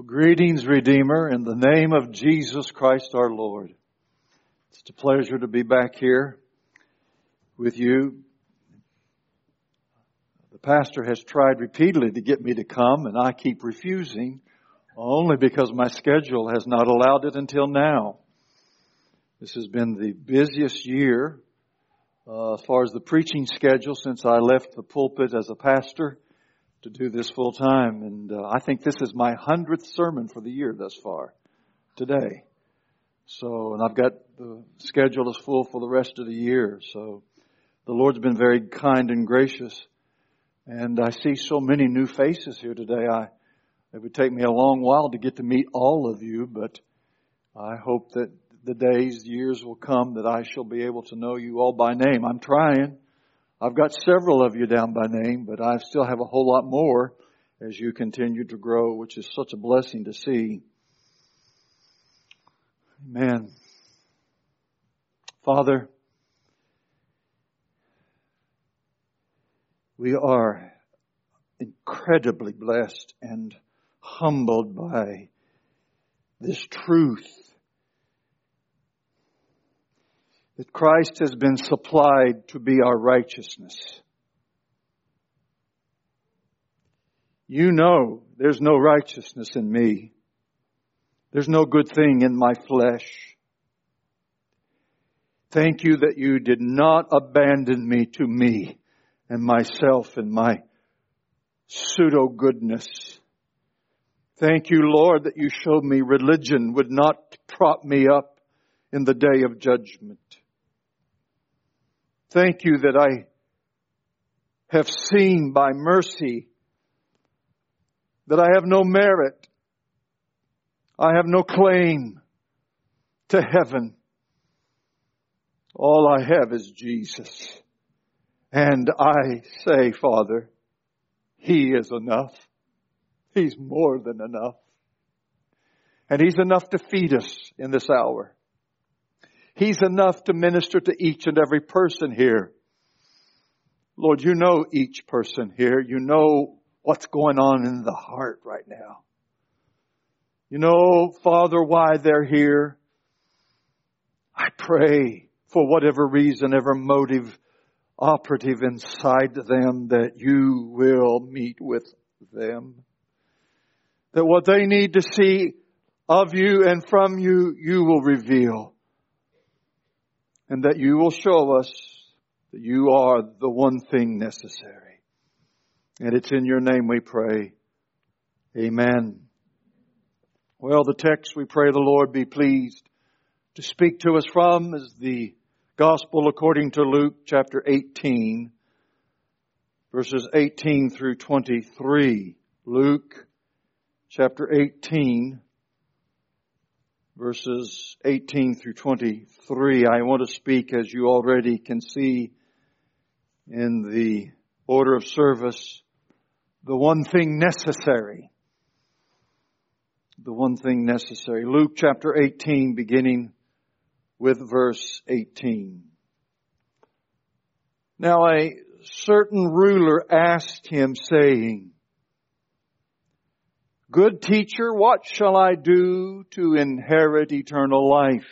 Well, greetings, Redeemer, in the name of Jesus Christ our Lord. It's a pleasure to be back here with you. The pastor has tried repeatedly to get me to come, and I keep refusing, only because my schedule has not allowed it until now. This has been the busiest year uh, as far as the preaching schedule since I left the pulpit as a pastor to do this full time. And uh, I think this is my hundredth sermon for the year thus far today. So, and I've got the schedule is full for the rest of the year. So the Lord's been very kind and gracious. And I see so many new faces here today. I, it would take me a long while to get to meet all of you, but I hope that the days, years will come that I shall be able to know you all by name. I'm trying. I've got several of you down by name, but I still have a whole lot more as you continue to grow, which is such a blessing to see. Amen. Father, we are incredibly blessed and humbled by this truth that Christ has been supplied to be our righteousness. You know there's no righteousness in me. There's no good thing in my flesh. Thank you that you did not abandon me to me and myself and my pseudo goodness. Thank you, Lord, that you showed me religion would not prop me up in the day of judgment. Thank you that I have seen by mercy that I have no merit. I have no claim to heaven. All I have is Jesus. And I say, Father, He is enough. He's more than enough. And He's enough to feed us in this hour. He's enough to minister to each and every person here. Lord, you know each person here. You know what's going on in the heart right now. You know, Father, why they're here. I pray for whatever reason, ever motive operative inside them that you will meet with them. That what they need to see of you and from you, you will reveal and that you will show us that you are the one thing necessary. And it's in your name we pray. Amen. Well, the text we pray the Lord be pleased to speak to us from is the Gospel according to Luke chapter 18, verses 18 through 23. Luke chapter 18, verses 18 through 23. I want to speak, as you already can see in the order of service, the one thing necessary. The one thing necessary. Luke chapter 18, beginning with verse 18. Now a certain ruler asked him saying, Good teacher, what shall I do to inherit eternal life?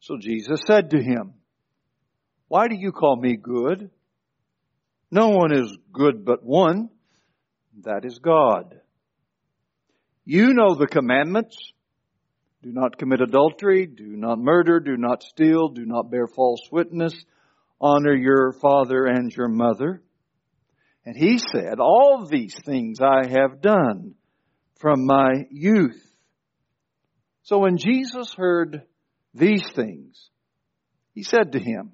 So Jesus said to him, Why do you call me good? No one is good but one, that is God. You know the commandments. Do not commit adultery, do not murder, do not steal, do not bear false witness, honor your father and your mother. And he said, all these things I have done from my youth. So when Jesus heard these things, he said to him,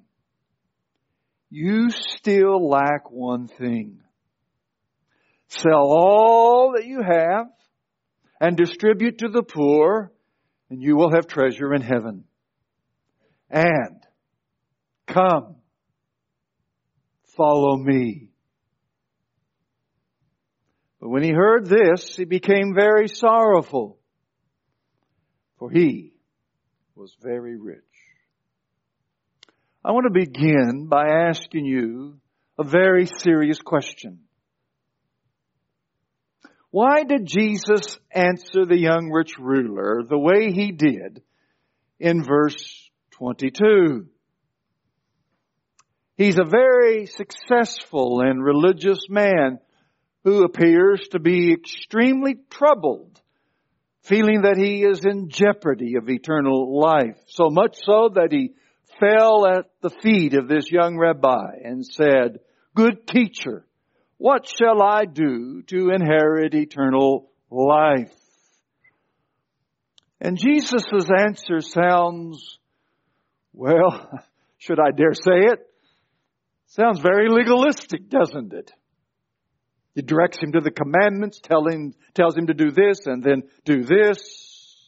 you still lack one thing. Sell all that you have and distribute to the poor and you will have treasure in heaven. And come, follow me. But when he heard this, he became very sorrowful, for he was very rich. I want to begin by asking you a very serious question. Why did Jesus answer the young rich ruler the way he did in verse 22? He's a very successful and religious man who appears to be extremely troubled, feeling that he is in jeopardy of eternal life. So much so that he fell at the feet of this young rabbi and said, Good teacher, what shall I do to inherit eternal life? And Jesus' answer sounds, well, should I dare say it? Sounds very legalistic, doesn't it? He directs him to the commandments, tell him, tells him to do this and then do this.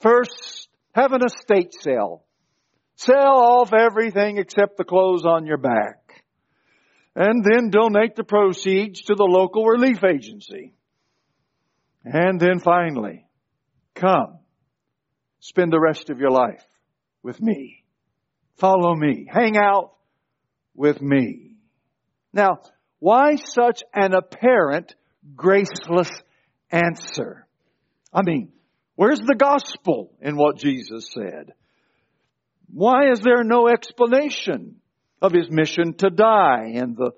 First, have an estate sale. Sell off everything except the clothes on your back. And then donate the proceeds to the local relief agency. And then finally, come, spend the rest of your life with me. Follow me. Hang out with me. Now, why such an apparent graceless answer? I mean, where's the gospel in what Jesus said? Why is there no explanation of his mission to die and the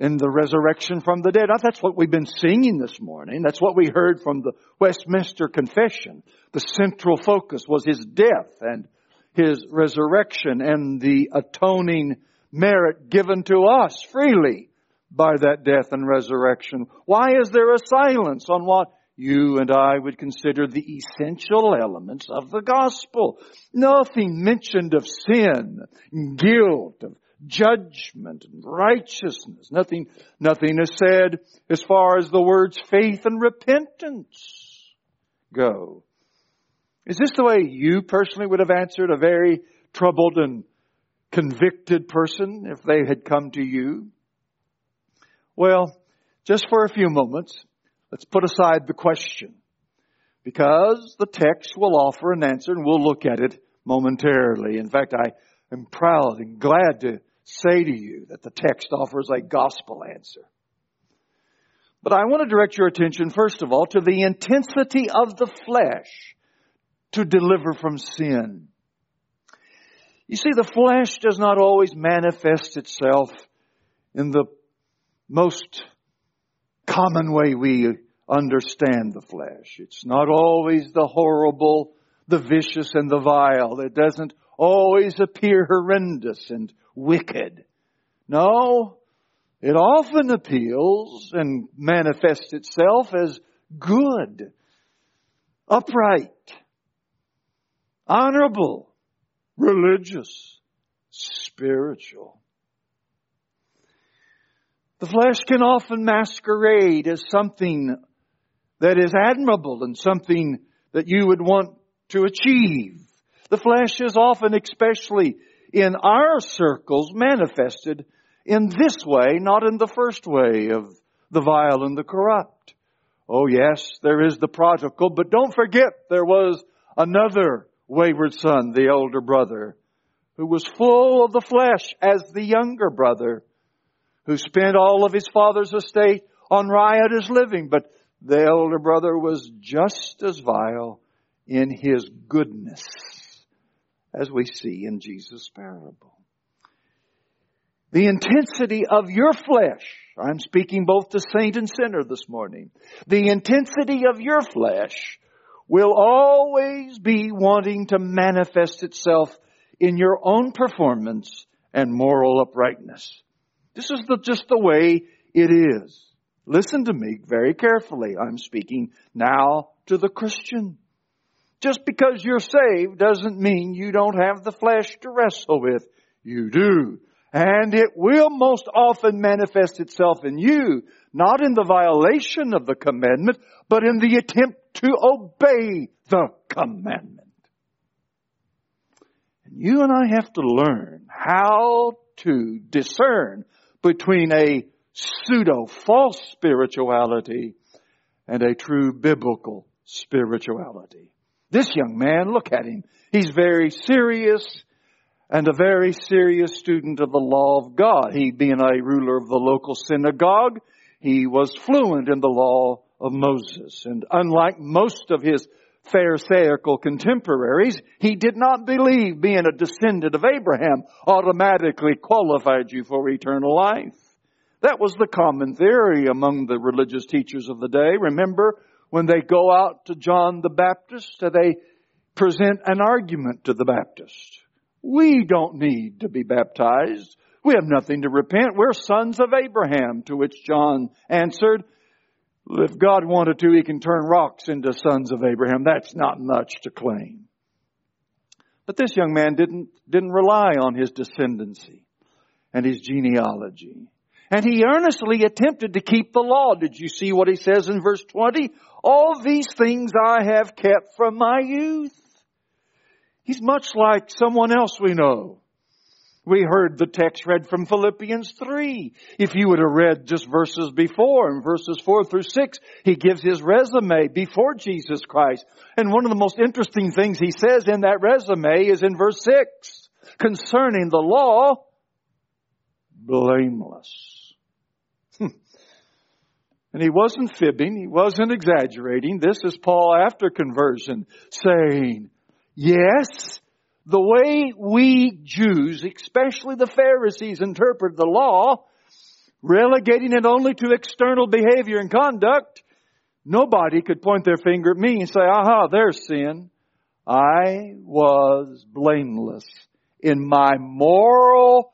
in the resurrection from the dead. That's what we've been singing this morning. That's what we heard from the Westminster Confession. The central focus was his death and his resurrection and the atoning merit given to us freely by that death and resurrection. Why is there a silence on what you and I would consider the essential elements of the gospel. Nothing mentioned of sin, guilt, of judgment and righteousness. Nothing, nothing is said as far as the words faith and repentance go. Is this the way you personally would have answered a very troubled and convicted person if they had come to you? Well, just for a few moments, Let's put aside the question because the text will offer an answer and we'll look at it momentarily. In fact, I am proud and glad to say to you that the text offers a gospel answer. But I want to direct your attention, first of all, to the intensity of the flesh to deliver from sin. You see, the flesh does not always manifest itself in the most common way we understand the flesh. It's not always the horrible, the vicious, and the vile. It doesn't always appear horrendous and wicked. No, it often appeals and manifests itself as good, upright, honorable, religious, spiritual. The flesh can often masquerade as something that is admirable and something that you would want to achieve. The flesh is often, especially in our circles, manifested in this way, not in the first way of the vile and the corrupt. Oh yes, there is the prodigal, but don't forget there was another wayward son, the elder brother, who was full of the flesh as the younger brother, who spent all of his father's estate on riotous living, but the elder brother was just as vile in his goodness as we see in Jesus' parable. The intensity of your flesh, I'm speaking both to saint and sinner this morning, the intensity of your flesh will always be wanting to manifest itself in your own performance and moral uprightness. This is the, just the way it is. Listen to me very carefully. I'm speaking now to the Christian. Just because you're saved doesn't mean you don't have the flesh to wrestle with. You do. And it will most often manifest itself in you, not in the violation of the commandment, but in the attempt to obey the commandment. And you and I have to learn how to discern between a pseudo false spirituality and a true biblical spirituality. This young man, look at him. He's very serious and a very serious student of the law of God. He being a ruler of the local synagogue, He was fluent in the law of Moses. And unlike most of his Pharisaical contemporaries, he did not believe being a descendant of Abraham automatically qualified you for eternal life. That was the common theory among the religious teachers of the day. Remember when they go out to John the Baptist, uh, they present an argument to the Baptist. We don't need to be baptized. We have nothing to repent. We're sons of Abraham, to which John answered, if God wanted to, He can turn rocks into sons of Abraham. That's not much to claim. But this young man didn't, didn't rely on his descendancy and his genealogy. And he earnestly attempted to keep the law. Did you see what he says in verse 20? All these things I have kept from my youth. He's much like someone else we know. We heard the text read from Philippians 3. If you would have read just verses before, in verses 4 through 6, he gives his resume before Jesus Christ. And one of the most interesting things he says in that resume is in verse 6, concerning the law, blameless. And he wasn't fibbing, he wasn't exaggerating. This is Paul after conversion saying, yes, the way we Jews, especially the Pharisees, interpret the law, relegating it only to external behavior and conduct, nobody could point their finger at me and say, aha, there's sin. I was blameless in my moral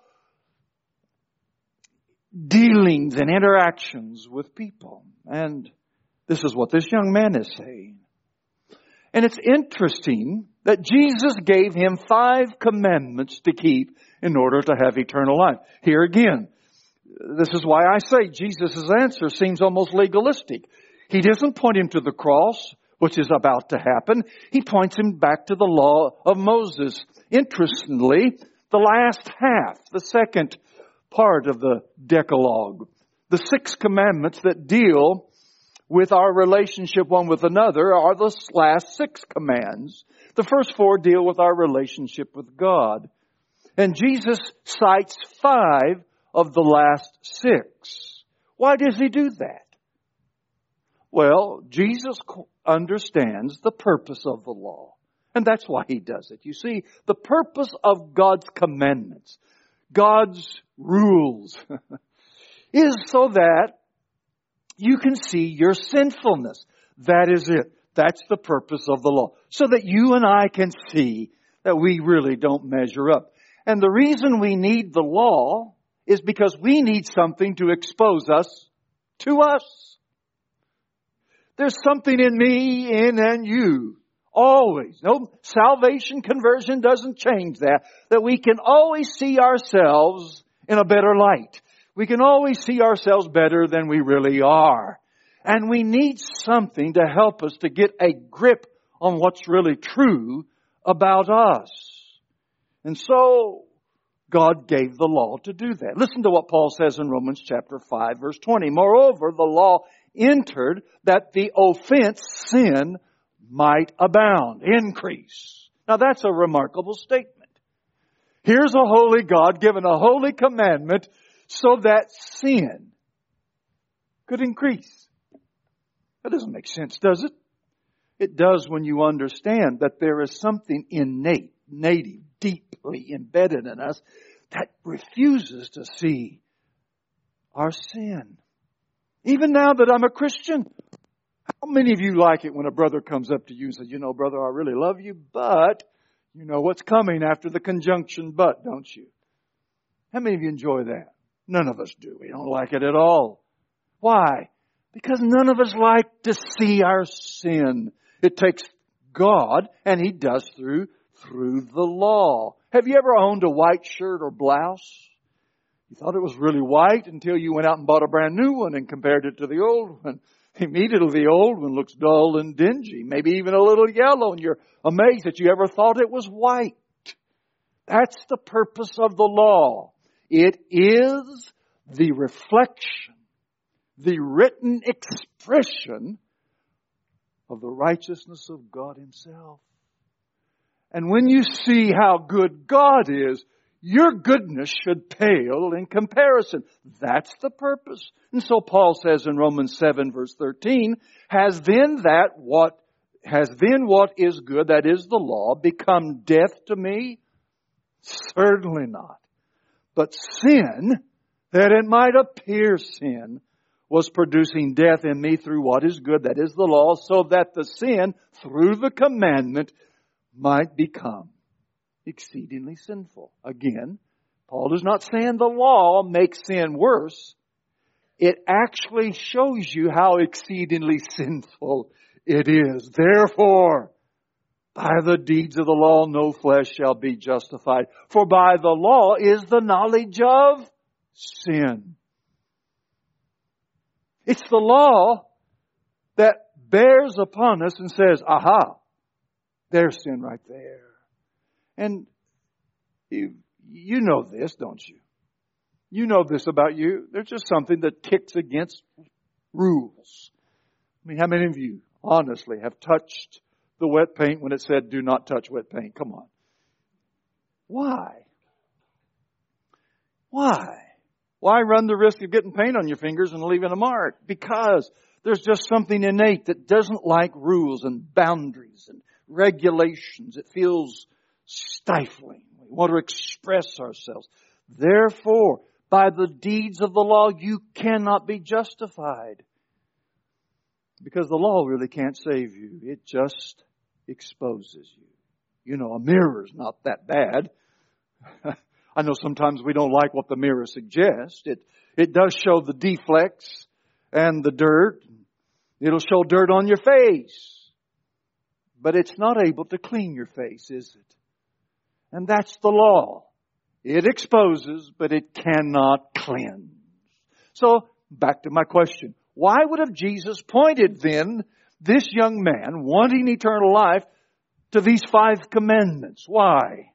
dealings and interactions with people. And this is what this young man is saying. And it's interesting that Jesus gave him five commandments to keep in order to have eternal life. Here again, this is why I say Jesus' answer seems almost legalistic. He doesn't point him to the cross, which is about to happen. He points him back to the law of Moses. Interestingly, the last half, the second part of the Decalogue, the six commandments that deal with our relationship one with another are the last six commands. The first four deal with our relationship with God. And Jesus cites five of the last six. Why does he do that? Well, Jesus understands the purpose of the law. And that's why he does it. You see, the purpose of God's commandments, God's rules, is so that you can see your sinfulness. That is it. That's the purpose of the law. So that you and I can see that we really don't measure up. And the reason we need the law is because we need something to expose us to us. There's something in me, in and you. Always. No, salvation conversion doesn't change that. That we can always see ourselves in a better light. We can always see ourselves better than we really are. And we need something to help us to get a grip on what's really true about us. And so, God gave the law to do that. Listen to what Paul says in Romans chapter 5 verse 20. Moreover, the law entered that the offense, sin, might abound, increase. Now that's a remarkable statement. Here's a holy God given a holy commandment so that sin could increase. That doesn't make sense, does it? It does when you understand that there is something innate, native, deeply embedded in us that refuses to see our sin. Even now that I'm a Christian, how many of you like it when a brother comes up to you and says, you know, brother, I really love you, but you know what's coming after the conjunction but, don't you? How many of you enjoy that? None of us do. We don't like it at all. Why? Because none of us like to see our sin. It takes God, and He does through, through the law. Have you ever owned a white shirt or blouse? You thought it was really white until you went out and bought a brand new one and compared it to the old one. Immediately the old one looks dull and dingy, maybe even a little yellow, and you're amazed that you ever thought it was white. That's the purpose of the law. It is the reflection the written expression of the righteousness of God Himself. And when you see how good God is, your goodness should pale in comparison. That's the purpose. And so Paul says in Romans 7 verse 13, has then that what, has then what is good, that is the law, become death to me? Certainly not. But sin, that it might appear sin, was producing death in me through what is good, that is the law, so that the sin, through the commandment, might become exceedingly sinful. Again, Paul is not saying the law makes sin worse. It actually shows you how exceedingly sinful it is. Therefore, by the deeds of the law no flesh shall be justified. For by the law is the knowledge of sin. It's the law that bears upon us and says, aha, there's sin right there. And you, you know this, don't you? You know this about you. There's just something that ticks against rules. I mean, how many of you honestly have touched the wet paint when it said do not touch wet paint? Come on. Why? Why? Why run the risk of getting paint on your fingers and leaving a mark? Because there's just something innate that doesn't like rules and boundaries and regulations. It feels stifling. We want to express ourselves. Therefore, by the deeds of the law, you cannot be justified. Because the law really can't save you. It just exposes you. You know, a mirror's not that bad. I know sometimes we don't like what the mirror suggests. It, it does show the deflects and the dirt. It'll show dirt on your face. But it's not able to clean your face, is it? And that's the law. It exposes, but it cannot cleanse. So, back to my question. Why would have Jesus pointed then this young man wanting eternal life to these five commandments? Why?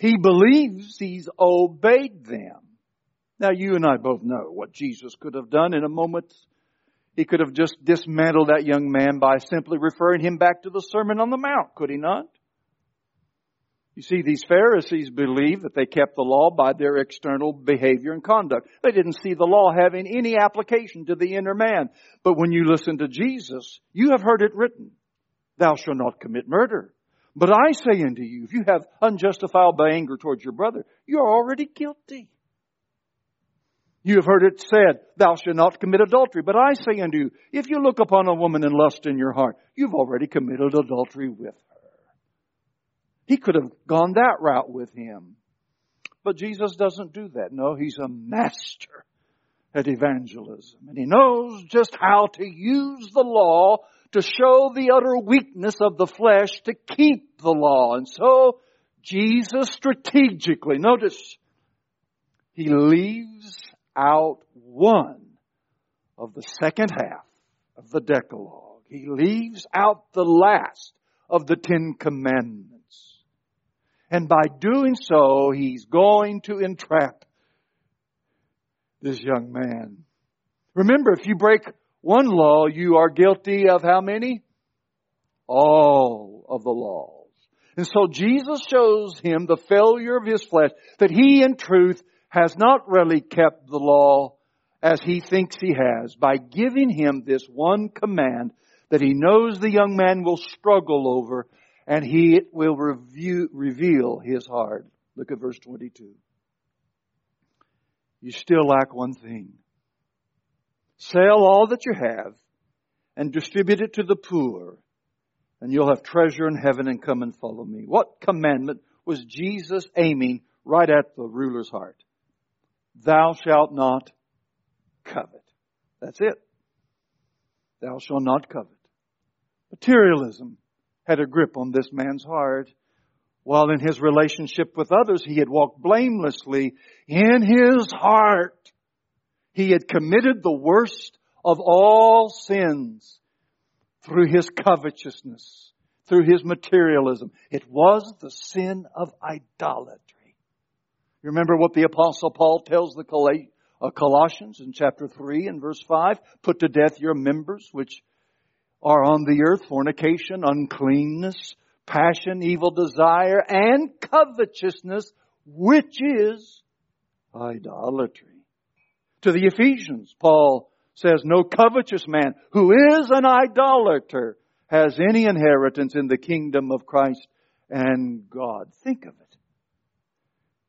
He believes he's obeyed them. Now you and I both know what Jesus could have done in a moment. He could have just dismantled that young man by simply referring him back to the Sermon on the Mount, could he not? You see, these Pharisees believed that they kept the law by their external behavior and conduct. They didn't see the law having any application to the inner man. But when you listen to Jesus, you have heard it written, Thou shalt not commit murder. But I say unto you, if you have unjustifiable anger towards your brother, you're already guilty. You have heard it said, Thou shalt not commit adultery. But I say unto you, if you look upon a woman and lust in your heart, you've already committed adultery with her. He could have gone that route with him. But Jesus doesn't do that. No, he's a master at evangelism. And he knows just how to use the law to show the utter weakness of the flesh to keep the law. And so, Jesus strategically, notice, he leaves out one of the second half of the Decalogue. He leaves out the last of the Ten Commandments. And by doing so, he's going to entrap this young man. Remember, if you break one law, you are guilty of how many? All of the laws. And so Jesus shows him the failure of his flesh, that he in truth has not really kept the law as he thinks he has by giving him this one command that he knows the young man will struggle over and he will review, reveal his heart. Look at verse 22. You still lack one thing. Sell all that you have and distribute it to the poor, and you'll have treasure in heaven and come and follow me. What commandment was Jesus aiming right at the ruler's heart? Thou shalt not covet. That's it. Thou shalt not covet. Materialism had a grip on this man's heart. While in his relationship with others, he had walked blamelessly in his heart. He had committed the worst of all sins through his covetousness, through his materialism. It was the sin of idolatry. You remember what the apostle Paul tells the uh, Colossians in chapter 3 and verse 5? Put to death your members which are on the earth fornication, uncleanness, passion, evil desire, and covetousness, which is idolatry. To the Ephesians, Paul says, no covetous man who is an idolater has any inheritance in the kingdom of Christ and God. Think of it.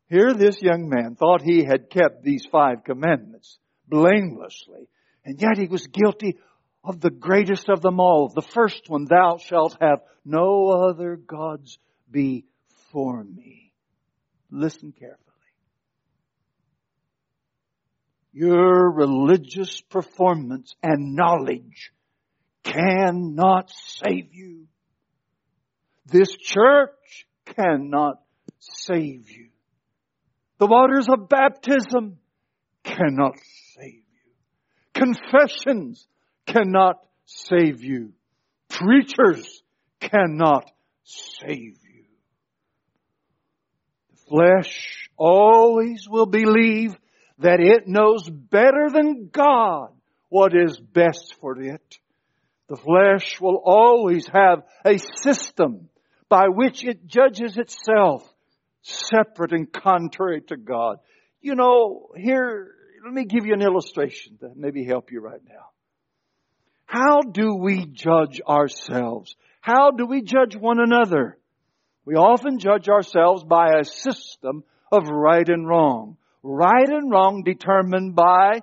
Here this young man thought he had kept these five commandments blamelessly, and yet he was guilty of the greatest of them all. The first one, thou shalt have no other gods before me. Listen carefully. Your religious performance and knowledge cannot save you. This church cannot save you. The waters of baptism cannot save you. Confessions cannot save you. Preachers cannot save you. The flesh always will believe that it knows better than God what is best for it. The flesh will always have a system by which it judges itself separate and contrary to God. You know, here, let me give you an illustration that maybe help you right now. How do we judge ourselves? How do we judge one another? We often judge ourselves by a system of right and wrong right and wrong determined by,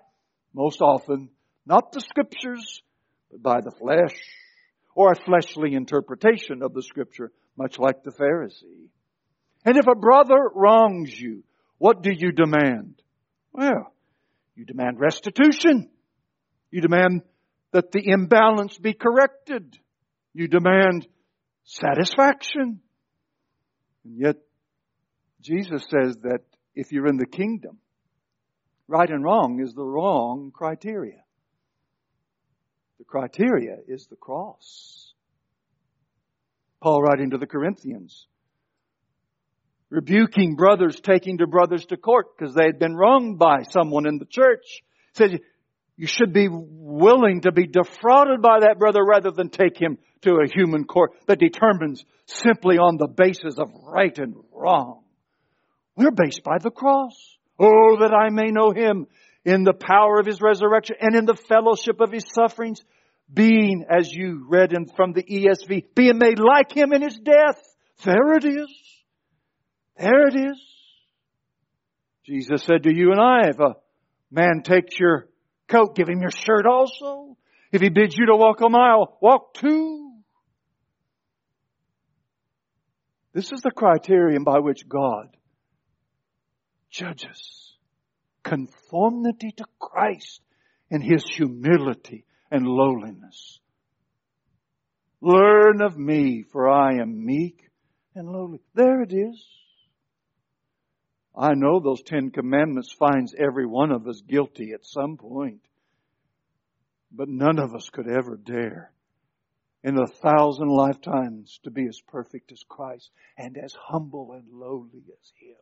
most often, not the scriptures, but by the flesh, or a fleshly interpretation of the scripture, much like the Pharisee. And if a brother wrongs you, what do you demand? Well, you demand restitution. You demand that the imbalance be corrected. You demand satisfaction. And yet, Jesus says that if you're in the kingdom. Right and wrong is the wrong criteria. The criteria is the cross. Paul writing to the Corinthians, rebuking brothers taking to brothers to court because they had been wronged by someone in the church, said you should be willing to be defrauded by that brother rather than take him to a human court that determines simply on the basis of right and wrong. We're based by the cross. Oh, that I may know him in the power of his resurrection and in the fellowship of his sufferings, being, as you read in, from the ESV, being made like him in his death. There it is. There it is. Jesus said to you and I, if a man takes your coat, give him your shirt also. If he bids you to walk a mile, walk two. This is the criterion by which God judges. Conformity to Christ in His humility and lowliness. Learn of me, for I am meek and lowly. There it is. I know those Ten Commandments finds every one of us guilty at some point. But none of us could ever dare in a thousand lifetimes to be as perfect as Christ and as humble and lowly as Him.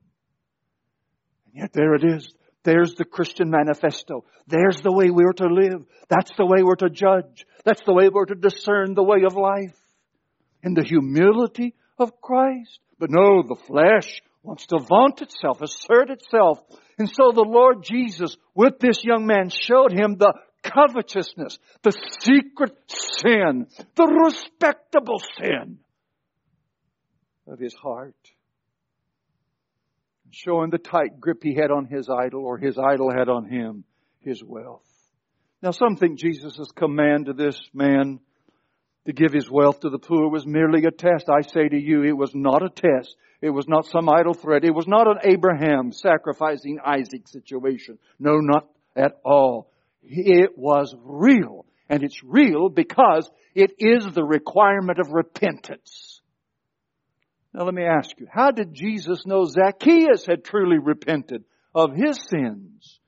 Yet there it is. There's the Christian manifesto. There's the way we're to live. That's the way we're to judge. That's the way we're to discern the way of life. In the humility of Christ. But no, the flesh wants to vaunt itself, assert itself. And so the Lord Jesus, with this young man, showed him the covetousness, the secret sin, the respectable sin of his heart showing the tight grip he had on his idol or his idol had on him, his wealth. Now some think Jesus' command to this man to give his wealth to the poor was merely a test. I say to you, it was not a test. It was not some idle threat. It was not an Abraham sacrificing Isaac situation. No, not at all. It was real. And it's real because it is the requirement of repentance. Now let me ask you, how did Jesus know Zacchaeus had truly repented of his sins?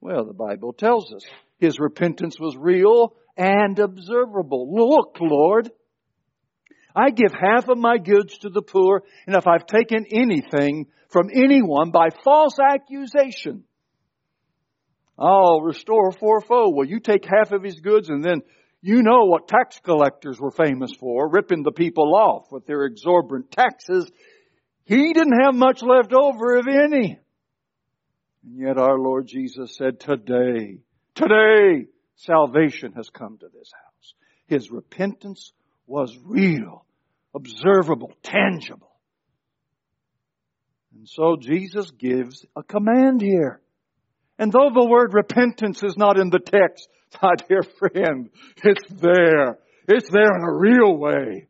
Well, the Bible tells us his repentance was real and observable. Look, Lord, I give half of my goods to the poor, and if I've taken anything from anyone by false accusation, I'll restore fourfold. Well, you take half of his goods and then you know what tax collectors were famous for, ripping the people off with their exorbitant taxes. He didn't have much left over, if any. And yet our Lord Jesus said, today, today, salvation has come to this house. His repentance was real, observable, tangible. And so Jesus gives a command here. And though the word repentance is not in the text, my dear friend, it's there. It's there in a real way.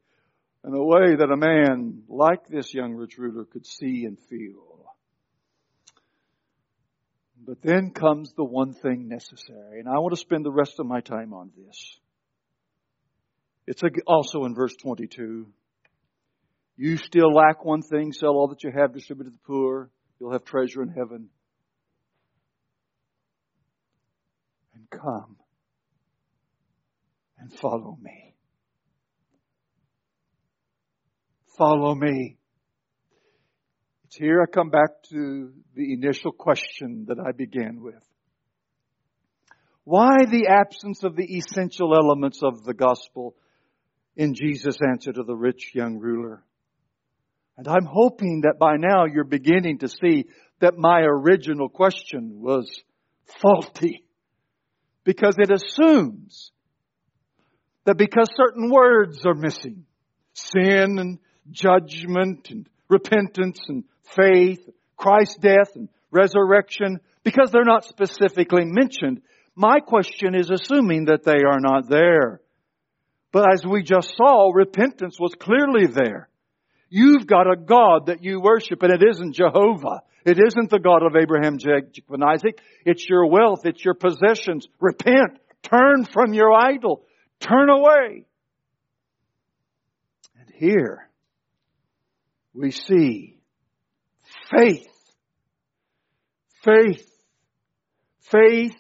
In a way that a man like this young rich ruler could see and feel. But then comes the one thing necessary, and I want to spend the rest of my time on this. It's also in verse 22. You still lack one thing, sell all that you have, distribute to the poor, you'll have treasure in heaven. Come and follow me. Follow me. It's here I come back to the initial question that I began with. Why the absence of the essential elements of the gospel in Jesus' answer to the rich young ruler? And I'm hoping that by now you're beginning to see that my original question was faulty because it assumes that because certain words are missing, sin and judgment and repentance and faith, Christ's death and resurrection, because they're not specifically mentioned, my question is assuming that they are not there. But as we just saw, repentance was clearly there. You've got a God that you worship and it isn't Jehovah. It isn't the God of Abraham, Jacob, and Isaac. It's your wealth. It's your possessions. Repent. Turn from your idol. Turn away. And here we see faith. Faith. Faith,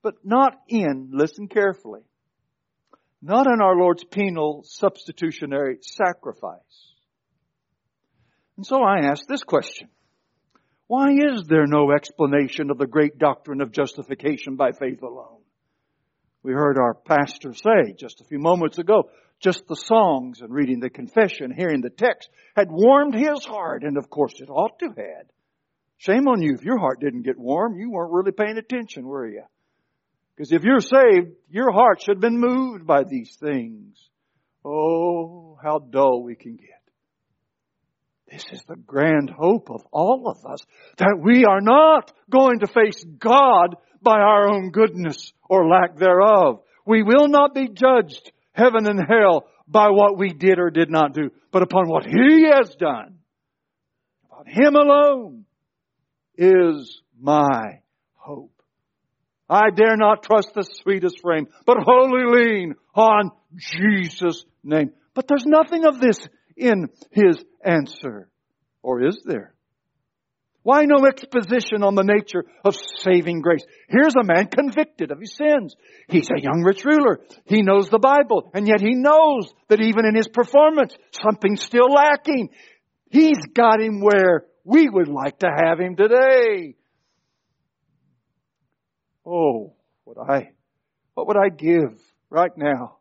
but not in, listen carefully, not in our Lord's penal substitutionary sacrifice. And so I ask this question. Why is there no explanation of the great doctrine of justification by faith alone? We heard our pastor say just a few moments ago, just the songs and reading the confession, hearing the text had warmed his heart, and of course it ought to had. Shame on you if your heart didn't get warm. You weren't really paying attention, were you? Because if you're saved, your heart should have been moved by these things. Oh, how dull we can get. This is the grand hope of all of us, that we are not going to face God by our own goodness or lack thereof. We will not be judged, heaven and hell, by what we did or did not do, but upon what He has done. Upon Him alone is my hope. I dare not trust the sweetest frame, but wholly lean on Jesus' name. But there's nothing of this in his answer. Or is there? Why no exposition on the nature of saving grace? Here's a man convicted of his sins. He's a young rich ruler. He knows the Bible, and yet he knows that even in his performance, something's still lacking. He's got him where we would like to have him today. Oh, what I, what would I give right now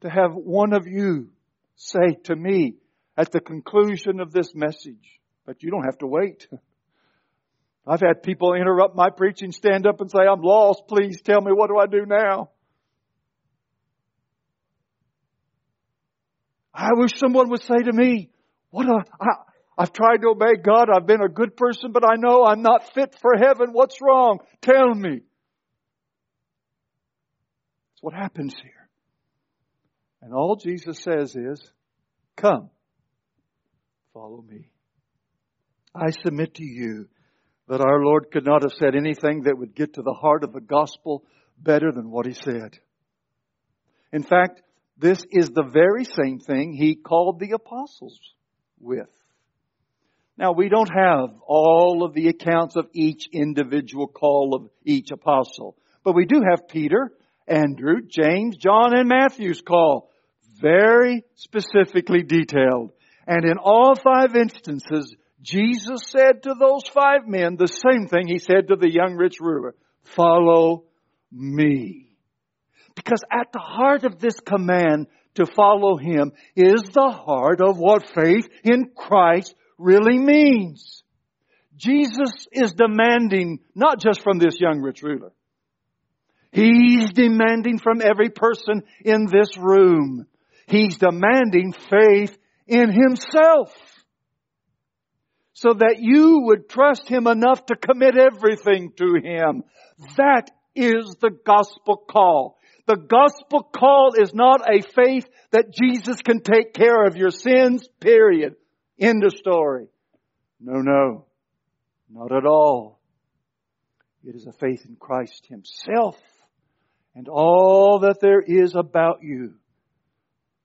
to have one of you say to me at the conclusion of this message, but you don't have to wait. I've had people interrupt my preaching, stand up and say, I'm lost. Please tell me what do I do now? I wish someone would say to me, what a, I, I've tried to obey God. I've been a good person, but I know I'm not fit for heaven. What's wrong? Tell me. That's what happens here. And all Jesus says is, come, follow me. I submit to you that our Lord could not have said anything that would get to the heart of the gospel better than what he said. In fact, this is the very same thing he called the apostles with. Now, we don't have all of the accounts of each individual call of each apostle, but we do have Peter, Andrew, James, John, and Matthew's call. Very specifically detailed. And in all five instances, Jesus said to those five men the same thing he said to the young rich ruler. Follow me. Because at the heart of this command to follow Him is the heart of what faith in Christ really means. Jesus is demanding not just from this young rich ruler. He's demanding from every person in this room. He's demanding faith in Himself. So that you would trust Him enough to commit everything to Him. That is the gospel call. The gospel call is not a faith that Jesus can take care of your sins, period. End of story. No, no. Not at all. It is a faith in Christ Himself and all that there is about you.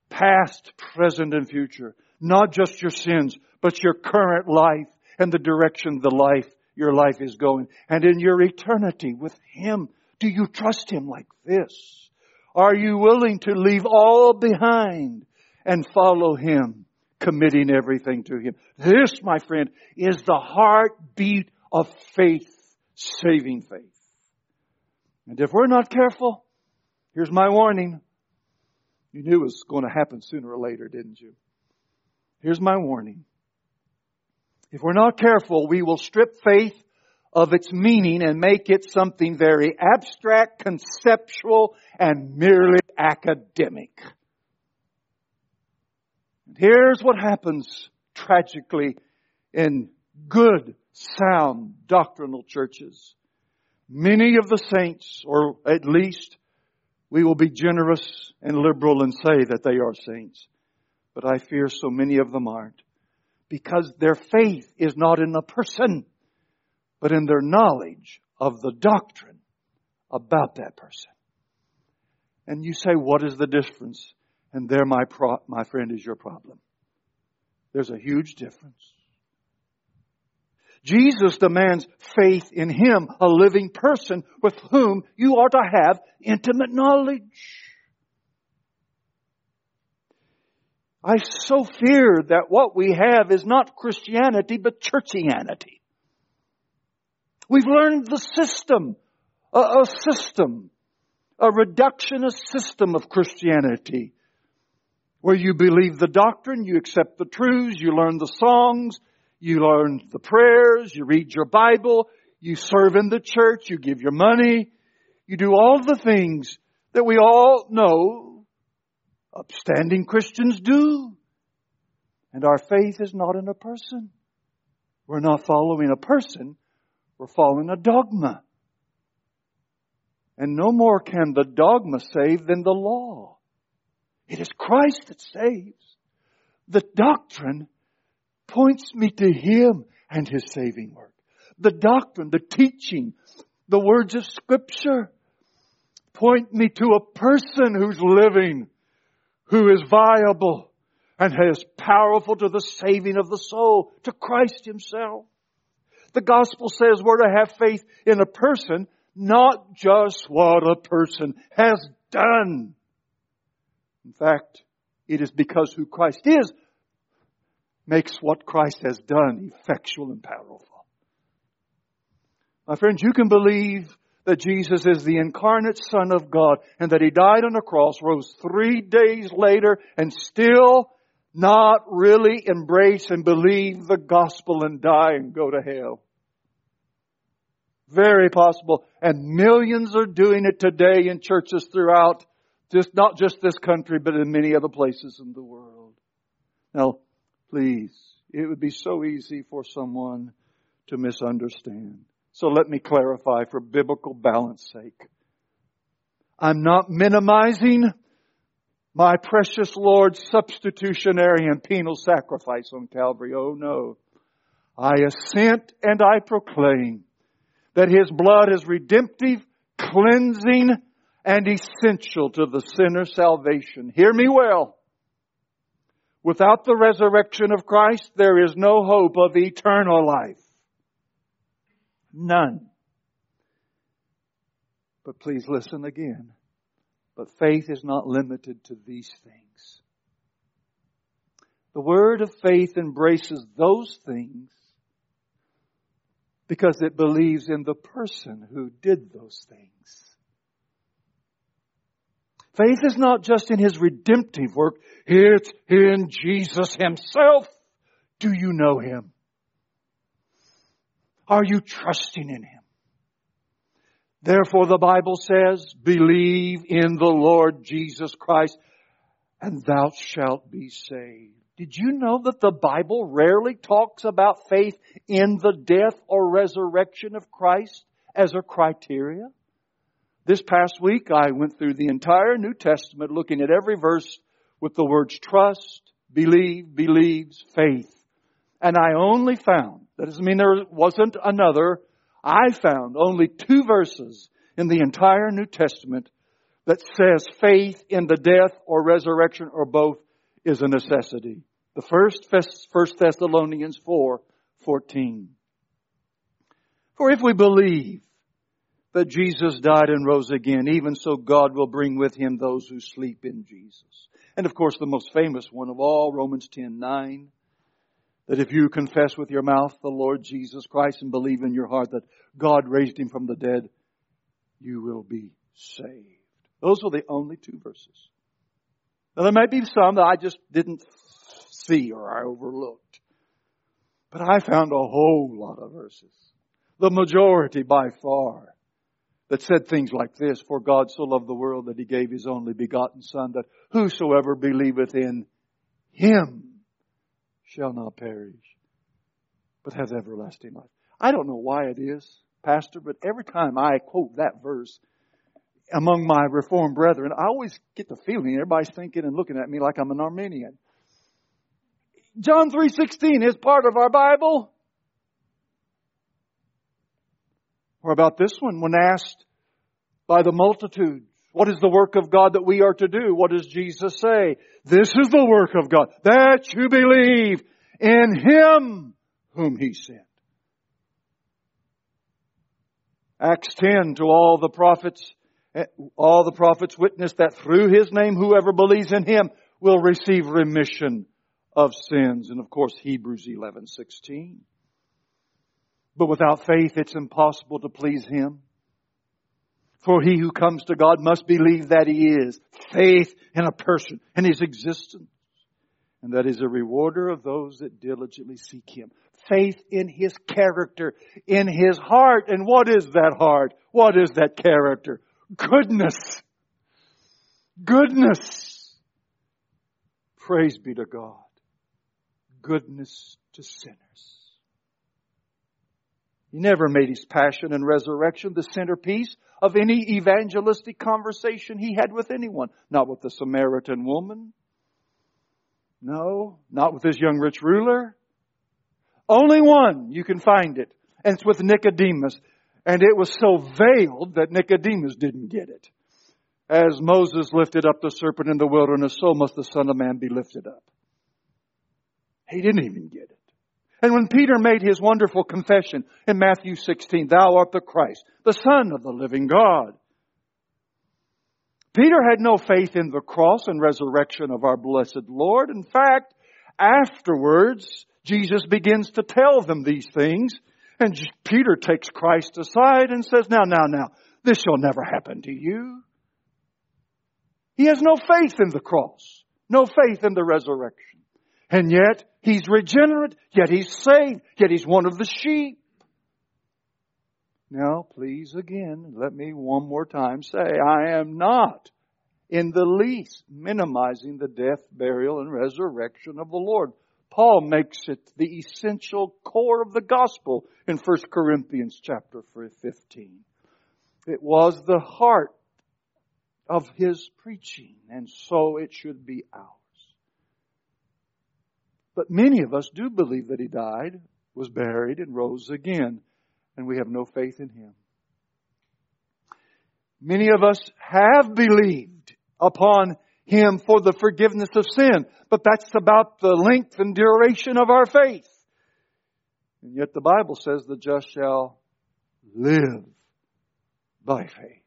Past, present, and future. Not just your sins, but your current life and the direction the life, your life is going. And in your eternity with Him. Do you trust Him like this? Are you willing to leave all behind and follow Him, committing everything to Him? This, my friend, is the heartbeat of faith, saving faith. And if we're not careful, here's my warning. You knew it was going to happen sooner or later, didn't you? Here's my warning. If we're not careful, we will strip faith of its meaning and make it something very abstract, conceptual, and merely academic. Here's what happens tragically in good, sound doctrinal churches. Many of the saints, or at least we will be generous and liberal and say that they are saints, but I fear so many of them aren't because their faith is not in the person but in their knowledge of the doctrine about that person. And you say, what is the difference? And there, my, pro- my friend, is your problem. There's a huge difference. Jesus demands faith in Him, a living person with whom you are to have intimate knowledge. I so fear that what we have is not Christianity, but churchianity. We've learned the system, a, a system, a reductionist system of Christianity where you believe the doctrine, you accept the truths, you learn the songs, you learn the prayers, you read your Bible, you serve in the church, you give your money, you do all the things that we all know upstanding Christians do. And our faith is not in a person. We're not following a person. We're following a dogma. And no more can the dogma save than the law. It is Christ that saves. The doctrine points me to Him and His saving work. The doctrine, the teaching, the words of Scripture point me to a person who's living, who is viable, and is powerful to the saving of the soul, to Christ Himself. The gospel says we're to have faith in a person, not just what a person has done. In fact, it is because who Christ is makes what Christ has done effectual and powerful. My friends, you can believe that Jesus is the incarnate Son of God and that He died on the cross, rose three days later, and still not really embrace and believe the gospel and die and go to hell. Very possible. And millions are doing it today in churches throughout, just not just this country, but in many other places in the world. Now, please, it would be so easy for someone to misunderstand. So let me clarify for biblical balance sake. I'm not minimizing my precious Lord's substitutionary and penal sacrifice on Calvary. Oh no. I assent and I proclaim that His blood is redemptive, cleansing, and essential to the sinner's salvation. Hear me well. Without the resurrection of Christ, there is no hope of eternal life. None. But please listen again. But faith is not limited to these things. The word of faith embraces those things because it believes in the person who did those things. Faith is not just in His redemptive work, it's in Jesus Himself. Do you know Him? Are you trusting in Him? Therefore the Bible says, believe in the Lord Jesus Christ and thou shalt be saved. Did you know that the Bible rarely talks about faith in the death or resurrection of Christ as a criteria? This past week I went through the entire New Testament looking at every verse with the words trust, believe, believes, faith. And I only found, that doesn't mean there wasn't another, I found only two verses in the entire New Testament that says faith in the death or resurrection or both is a necessity. The first, First Thessalonians 4, 14. For if we believe that Jesus died and rose again, even so God will bring with him those who sleep in Jesus. And of course the most famous one of all, Romans 10, 9 that if you confess with your mouth the Lord Jesus Christ and believe in your heart that God raised him from the dead, you will be saved. Those are the only two verses. Now there may be some that I just didn't see or I overlooked. But I found a whole lot of verses. The majority by far that said things like this, For God so loved the world that he gave his only begotten son that whosoever believeth in him shall not perish, but have everlasting life. I don't know why it is, Pastor, but every time I quote that verse, among my Reformed brethren, I always get the feeling everybody's thinking and looking at me like I'm an Arminian. John 3.16 is part of our Bible. Or about this one, when asked by the multitude, what is the work of God that we are to do? What does Jesus say? This is the work of God, that you believe in Him whom He sent. Acts 10, to all the prophets, eh, all the prophets witness that through his name whoever believes in him will receive remission of sins. And of course Hebrews 11, 16. But without faith it's impossible to please him. For he who comes to God must believe that he is. Faith in a person and his existence. And that is a rewarder of those that diligently seek him. Faith in his character, in his heart. And what is that heart? What is that character? Goodness. Goodness. Praise be to God. Goodness to sinners. He never made his passion and resurrection the centerpiece of any evangelistic conversation he had with anyone. Not with the Samaritan woman. No, not with this young rich ruler. Only one you can find it. And it's with Nicodemus. And it was so veiled that Nicodemus didn't get it. As Moses lifted up the serpent in the wilderness, so must the Son of Man be lifted up. He didn't even get it. And when Peter made his wonderful confession in Matthew 16, Thou art the Christ, the Son of the living God. Peter had no faith in the cross and resurrection of our blessed Lord. In fact, afterwards, Jesus begins to tell them these things and Peter takes Christ aside and says, now, now, now, this shall never happen to you. He has no faith in the cross, no faith in the resurrection. And yet, he's regenerate, yet he's saved, yet he's one of the sheep. Now, please again, let me one more time say, I am not in the least minimizing the death, burial, and resurrection of the Lord. Paul makes it the essential core of the gospel in 1 Corinthians chapter 15. It was the heart of his preaching, and so it should be ours. But many of us do believe that he died, was buried, and rose again, and we have no faith in him. Many of us have believed upon him for the forgiveness of sin. But that's about the length and duration of our faith. And yet the Bible says the just shall live by faith.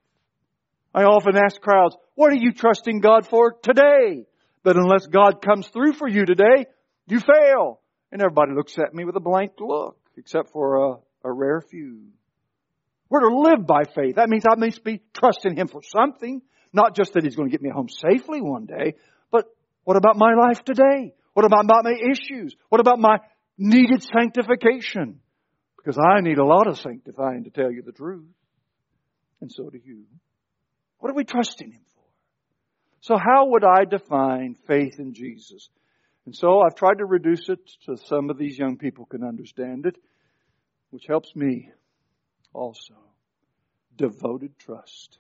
I often ask crowds, what are you trusting God for today? But unless God comes through for you today, you fail. And everybody looks at me with a blank look, except for a, a rare few. We're to live by faith. That means I must be trusting Him for something. Not just that He's going to get me home safely one day, but what about my life today? What about my issues? What about my needed sanctification? Because I need a lot of sanctifying to tell you the truth. And so do you. What are we trusting Him for? So how would I define faith in Jesus? And so I've tried to reduce it so some of these young people can understand it, which helps me also. Devoted trust.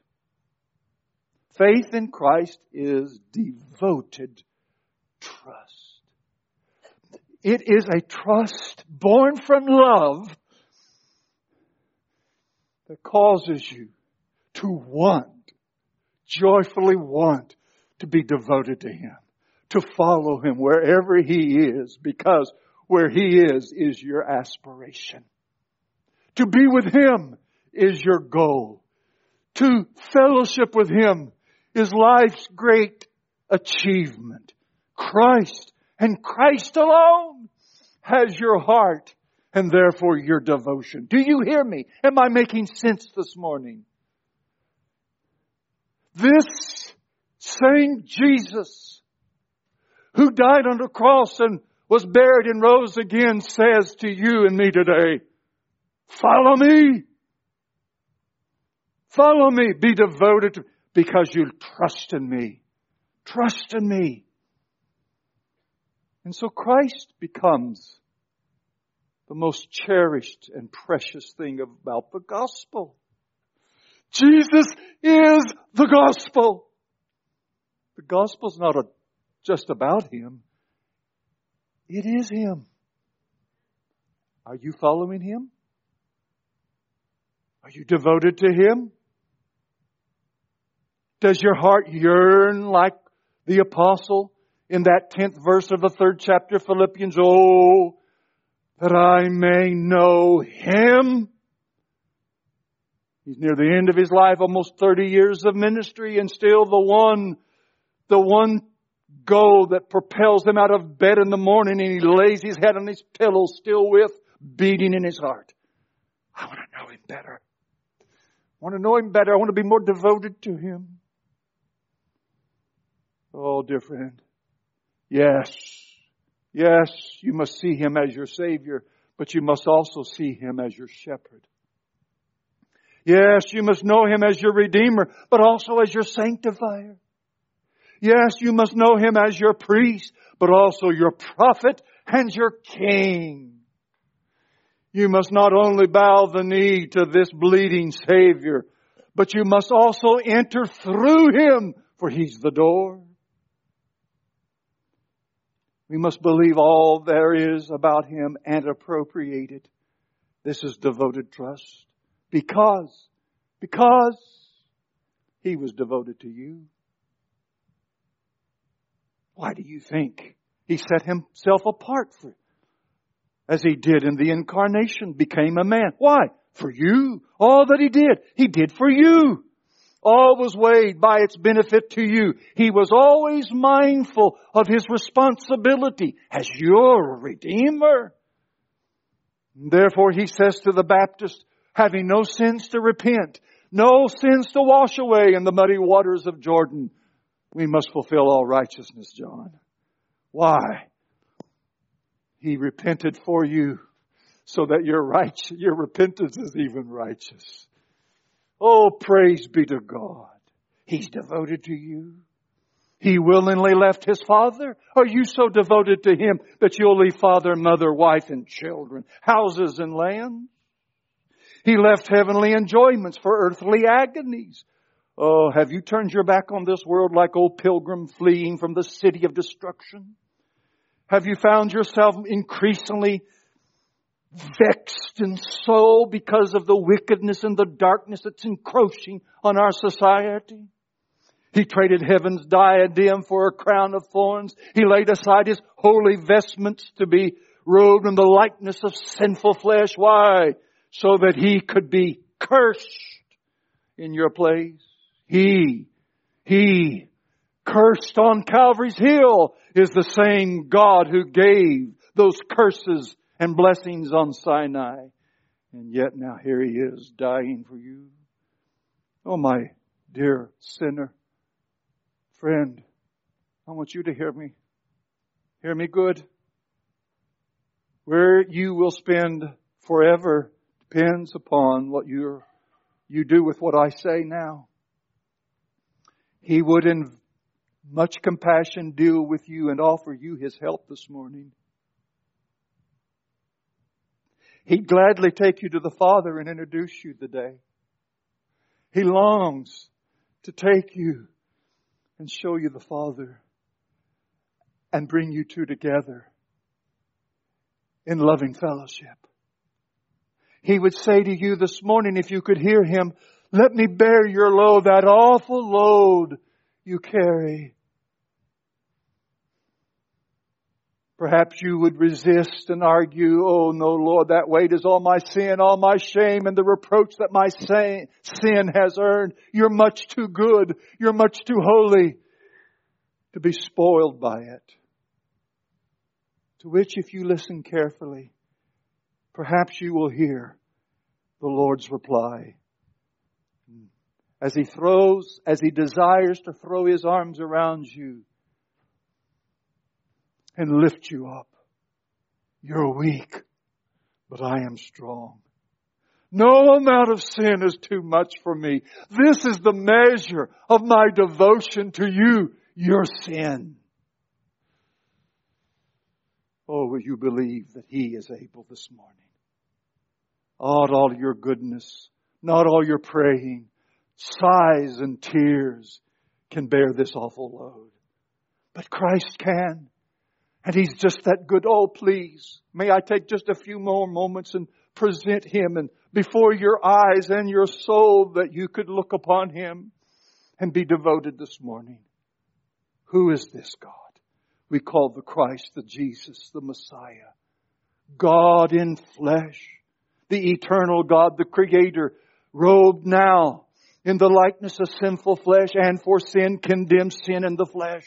Faith in Christ is devoted trust. It is a trust born from love that causes you to want, joyfully want to be devoted to Him, to follow Him wherever He is, because where He is, is your aspiration. To be with Him is your goal. To fellowship with Him is life's great achievement. Christ and Christ alone has your heart and therefore your devotion. Do you hear me? Am I making sense this morning? This same Jesus who died on the cross and was buried and rose again says to you and me today, follow me. Follow me. Be devoted to, because you trust in me. Trust in me. And so Christ becomes the most cherished and precious thing about the gospel. Jesus is the gospel. The gospel's not a, just about Him. It is Him. Are you following Him? Are you devoted to Him? Does your heart yearn like the apostle in that tenth verse of the third chapter, of Philippians? Oh, that I may know Him. He's near the end of his life, almost 30 years of ministry, and still the one, the one goal that propels him out of bed in the morning and he lays his head on his pillow still with beating in his heart. I want to know him better. I want to know him better. I want to be more devoted to him. Oh, dear friend. Yes. Yes, you must see him as your Savior, but you must also see him as your shepherd. Yes, you must know him as your Redeemer, but also as your sanctifier. Yes, you must know him as your priest, but also your prophet and your king. You must not only bow the knee to this bleeding Savior, but you must also enter through him, for he's the door. We must believe all there is about Him and appropriate it. This is devoted trust. Because, because He was devoted to you. Why do you think He set Himself apart for as He did in the incarnation, became a man? Why? For you. All that He did, He did for you. All was weighed by its benefit to you. He was always mindful of his responsibility as your Redeemer. Therefore he says to the Baptist, having no sins to repent, no sins to wash away in the muddy waters of Jordan, we must fulfill all righteousness, John. Why? He repented for you so that your right, your repentance is even righteous. Oh, praise be to God. He's devoted to you. He willingly left his father. Are you so devoted to him that you'll leave father, mother, wife, and children, houses and land? He left heavenly enjoyments for earthly agonies. Oh, have you turned your back on this world like old pilgrim fleeing from the city of destruction? Have you found yourself increasingly vexed in soul because of the wickedness and the darkness that's encroaching on our society. He traded heaven's diadem for a crown of thorns. He laid aside his holy vestments to be robed in the likeness of sinful flesh. Why? So that he could be cursed in your place. He, he, cursed on Calvary's hill is the same God who gave those curses and blessings on Sinai. And yet now here he is dying for you. Oh my dear sinner, Friend, I want you to hear me. Hear me good. Where you will spend forever depends upon what you you do with what I say now. He would in much compassion deal with you and offer you his help this morning. He'd gladly take you to the Father and introduce you today. He longs to take you and show you the Father and bring you two together in loving fellowship. He would say to you this morning, if you could hear him, let me bear your load, that awful load you carry. Perhaps you would resist and argue, oh no Lord, that weight is all my sin, all my shame and the reproach that my sin has earned. You're much too good. You're much too holy to be spoiled by it. To which if you listen carefully, perhaps you will hear the Lord's reply. As He throws, as He desires to throw His arms around you, and lift you up. You're weak, but I am strong. No amount of sin is too much for me. This is the measure of my devotion to you, your sin. Oh, will you believe that He is able this morning? Not all your goodness, not all your praying, sighs and tears can bear this awful load. But Christ can. And he's just that good. Oh, please, may I take just a few more moments and present him and before your eyes and your soul that you could look upon him and be devoted this morning. Who is this God? We call the Christ, the Jesus, the Messiah. God in flesh, the eternal God, the Creator, robed now in the likeness of sinful flesh and for sin condemns sin in the flesh.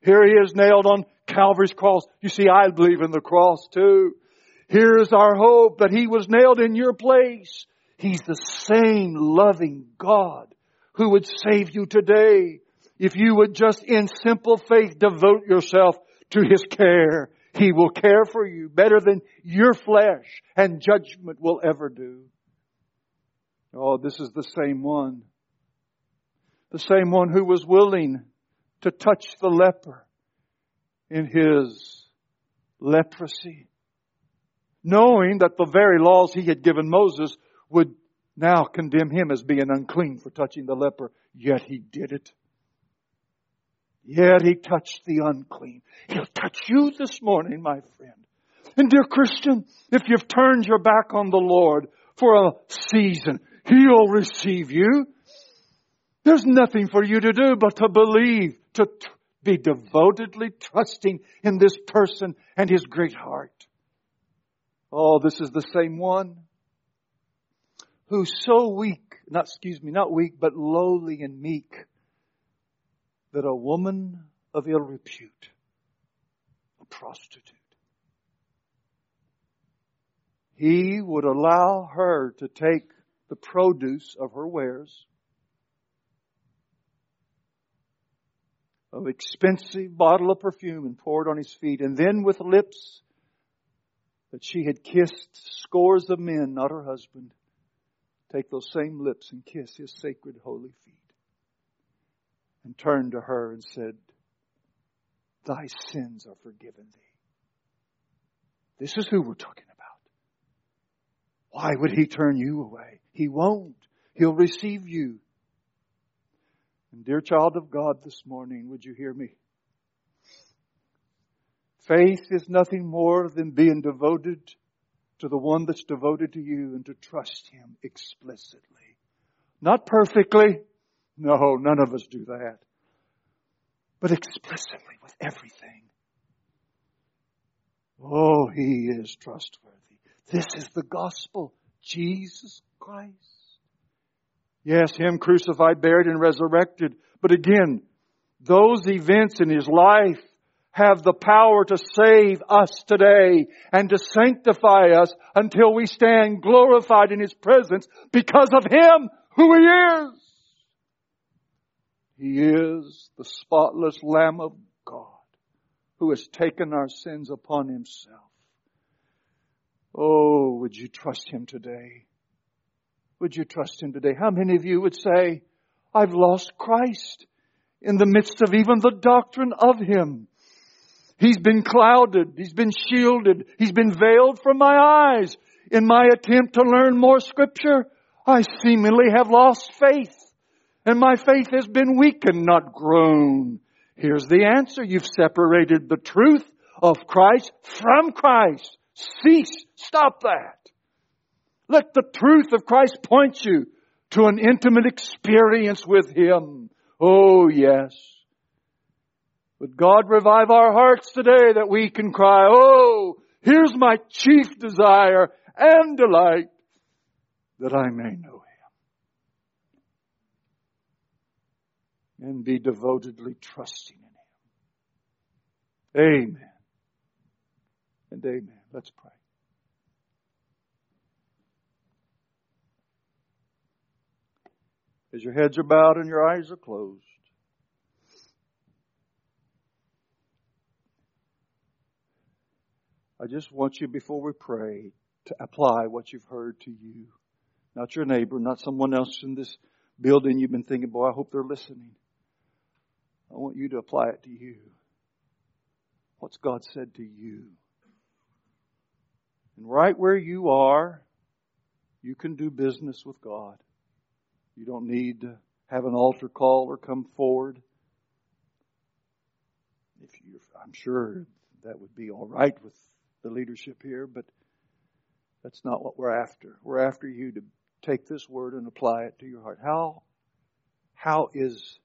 Here he is nailed on Calvary's cross. You see, I believe in the cross too. Here's our hope that He was nailed in your place. He's the same loving God who would save you today if you would just in simple faith devote yourself to His care. He will care for you better than your flesh and judgment will ever do. Oh, this is the same one. The same one who was willing to touch the leper in his leprosy, knowing that the very laws he had given Moses would now condemn him as being unclean for touching the leper, yet he did it. Yet he touched the unclean. He'll touch you this morning, my friend. And dear Christian, if you've turned your back on the Lord for a season, He'll receive you. There's nothing for you to do but to believe, to be devotedly trusting in this person and his great heart. Oh, this is the same one who's so weak, not, excuse me, not weak, but lowly and meek that a woman of ill repute, a prostitute, he would allow her to take the produce of her wares of expensive bottle of perfume and poured on his feet, and then with lips that she had kissed scores of men, not her husband, take those same lips and kiss his sacred holy feet. And turned to her and said, Thy sins are forgiven thee. This is who we're talking about. Why would he turn you away? He won't. He'll receive you. And dear child of God, this morning, would you hear me? Faith is nothing more than being devoted to the one that's devoted to you and to trust Him explicitly. Not perfectly. No, none of us do that. But explicitly with everything. Oh, He is trustworthy. This is the gospel. Jesus Christ. Yes, Him crucified, buried, and resurrected. But again, those events in His life have the power to save us today and to sanctify us until we stand glorified in His presence because of Him who He is. He is the spotless Lamb of God who has taken our sins upon himself. Oh, would you trust him today? Would you trust him today? How many of you would say, I've lost Christ in the midst of even the doctrine of him? He's been clouded. He's been shielded. He's been veiled from my eyes. In my attempt to learn more scripture, I seemingly have lost faith. And my faith has been weakened, not grown. Here's the answer. You've separated the truth of Christ from Christ. Cease. Stop that. Let the truth of Christ point you to an intimate experience with Him. Oh yes. Would God revive our hearts today that we can cry, Oh, here's my chief desire and delight that I may know Him and be devotedly trusting in Him. Amen. And amen. Let's pray. As your heads are bowed and your eyes are closed, I just want you, before we pray, to apply what you've heard to you. Not your neighbor, not someone else in this building you've been thinking, boy, I hope they're listening. I want you to apply it to you. What's God said to you? And right where you are, you can do business with God. You don't need to have an altar call or come forward. If you, I'm sure that would be all right with the leadership here, but that's not what we're after. We're after you to take this word and apply it to your heart. How, how is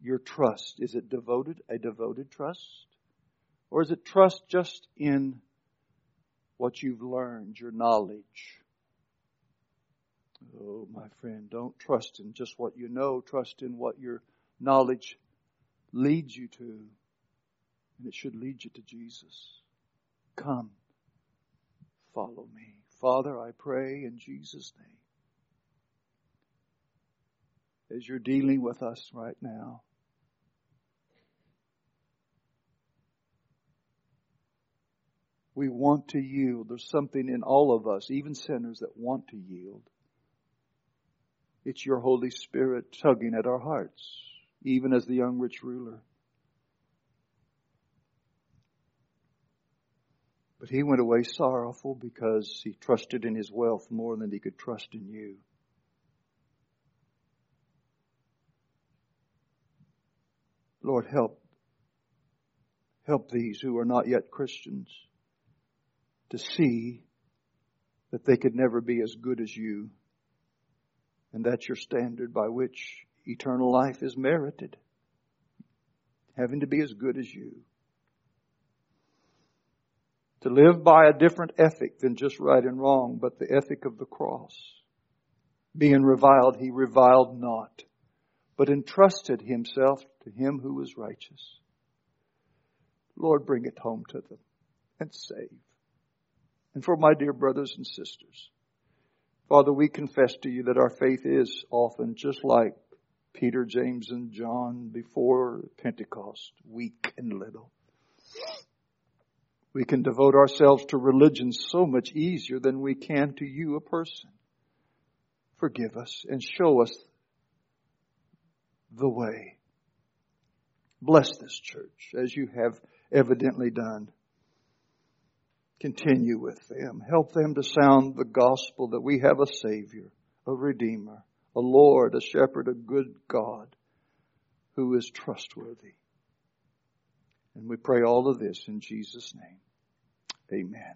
your trust? Is it devoted, a devoted trust? Or is it trust just in what you've learned, your knowledge? Oh, my friend, don't trust in just what you know. Trust in what your knowledge leads you to. And it should lead you to Jesus. Come, follow me. Father, I pray in Jesus' name, as you're dealing with us right now, we want to yield. There's something in all of us, even sinners, that want to yield. It's your Holy Spirit tugging at our hearts, even as the young rich ruler. But he went away sorrowful because he trusted in his wealth more than he could trust in you. Lord, help. Help these who are not yet Christians to see that they could never be as good as you. And that's your standard by which eternal life is merited. Having to be as good as you to live by a different ethic than just right and wrong, but the ethic of the cross. Being reviled, he reviled not, but entrusted himself to him who was righteous. Lord, bring it home to them and save. And for my dear brothers and sisters, Father, we confess to you that our faith is often just like Peter, James, and John before Pentecost, weak and little. We can devote ourselves to religion so much easier than we can to you, a person. Forgive us and show us the way. Bless this church as you have evidently done. Continue with them. Help them to sound the gospel that we have a Savior, a Redeemer, a Lord, a Shepherd, a good God who is trustworthy. And we pray all of this in Jesus' name. Amen.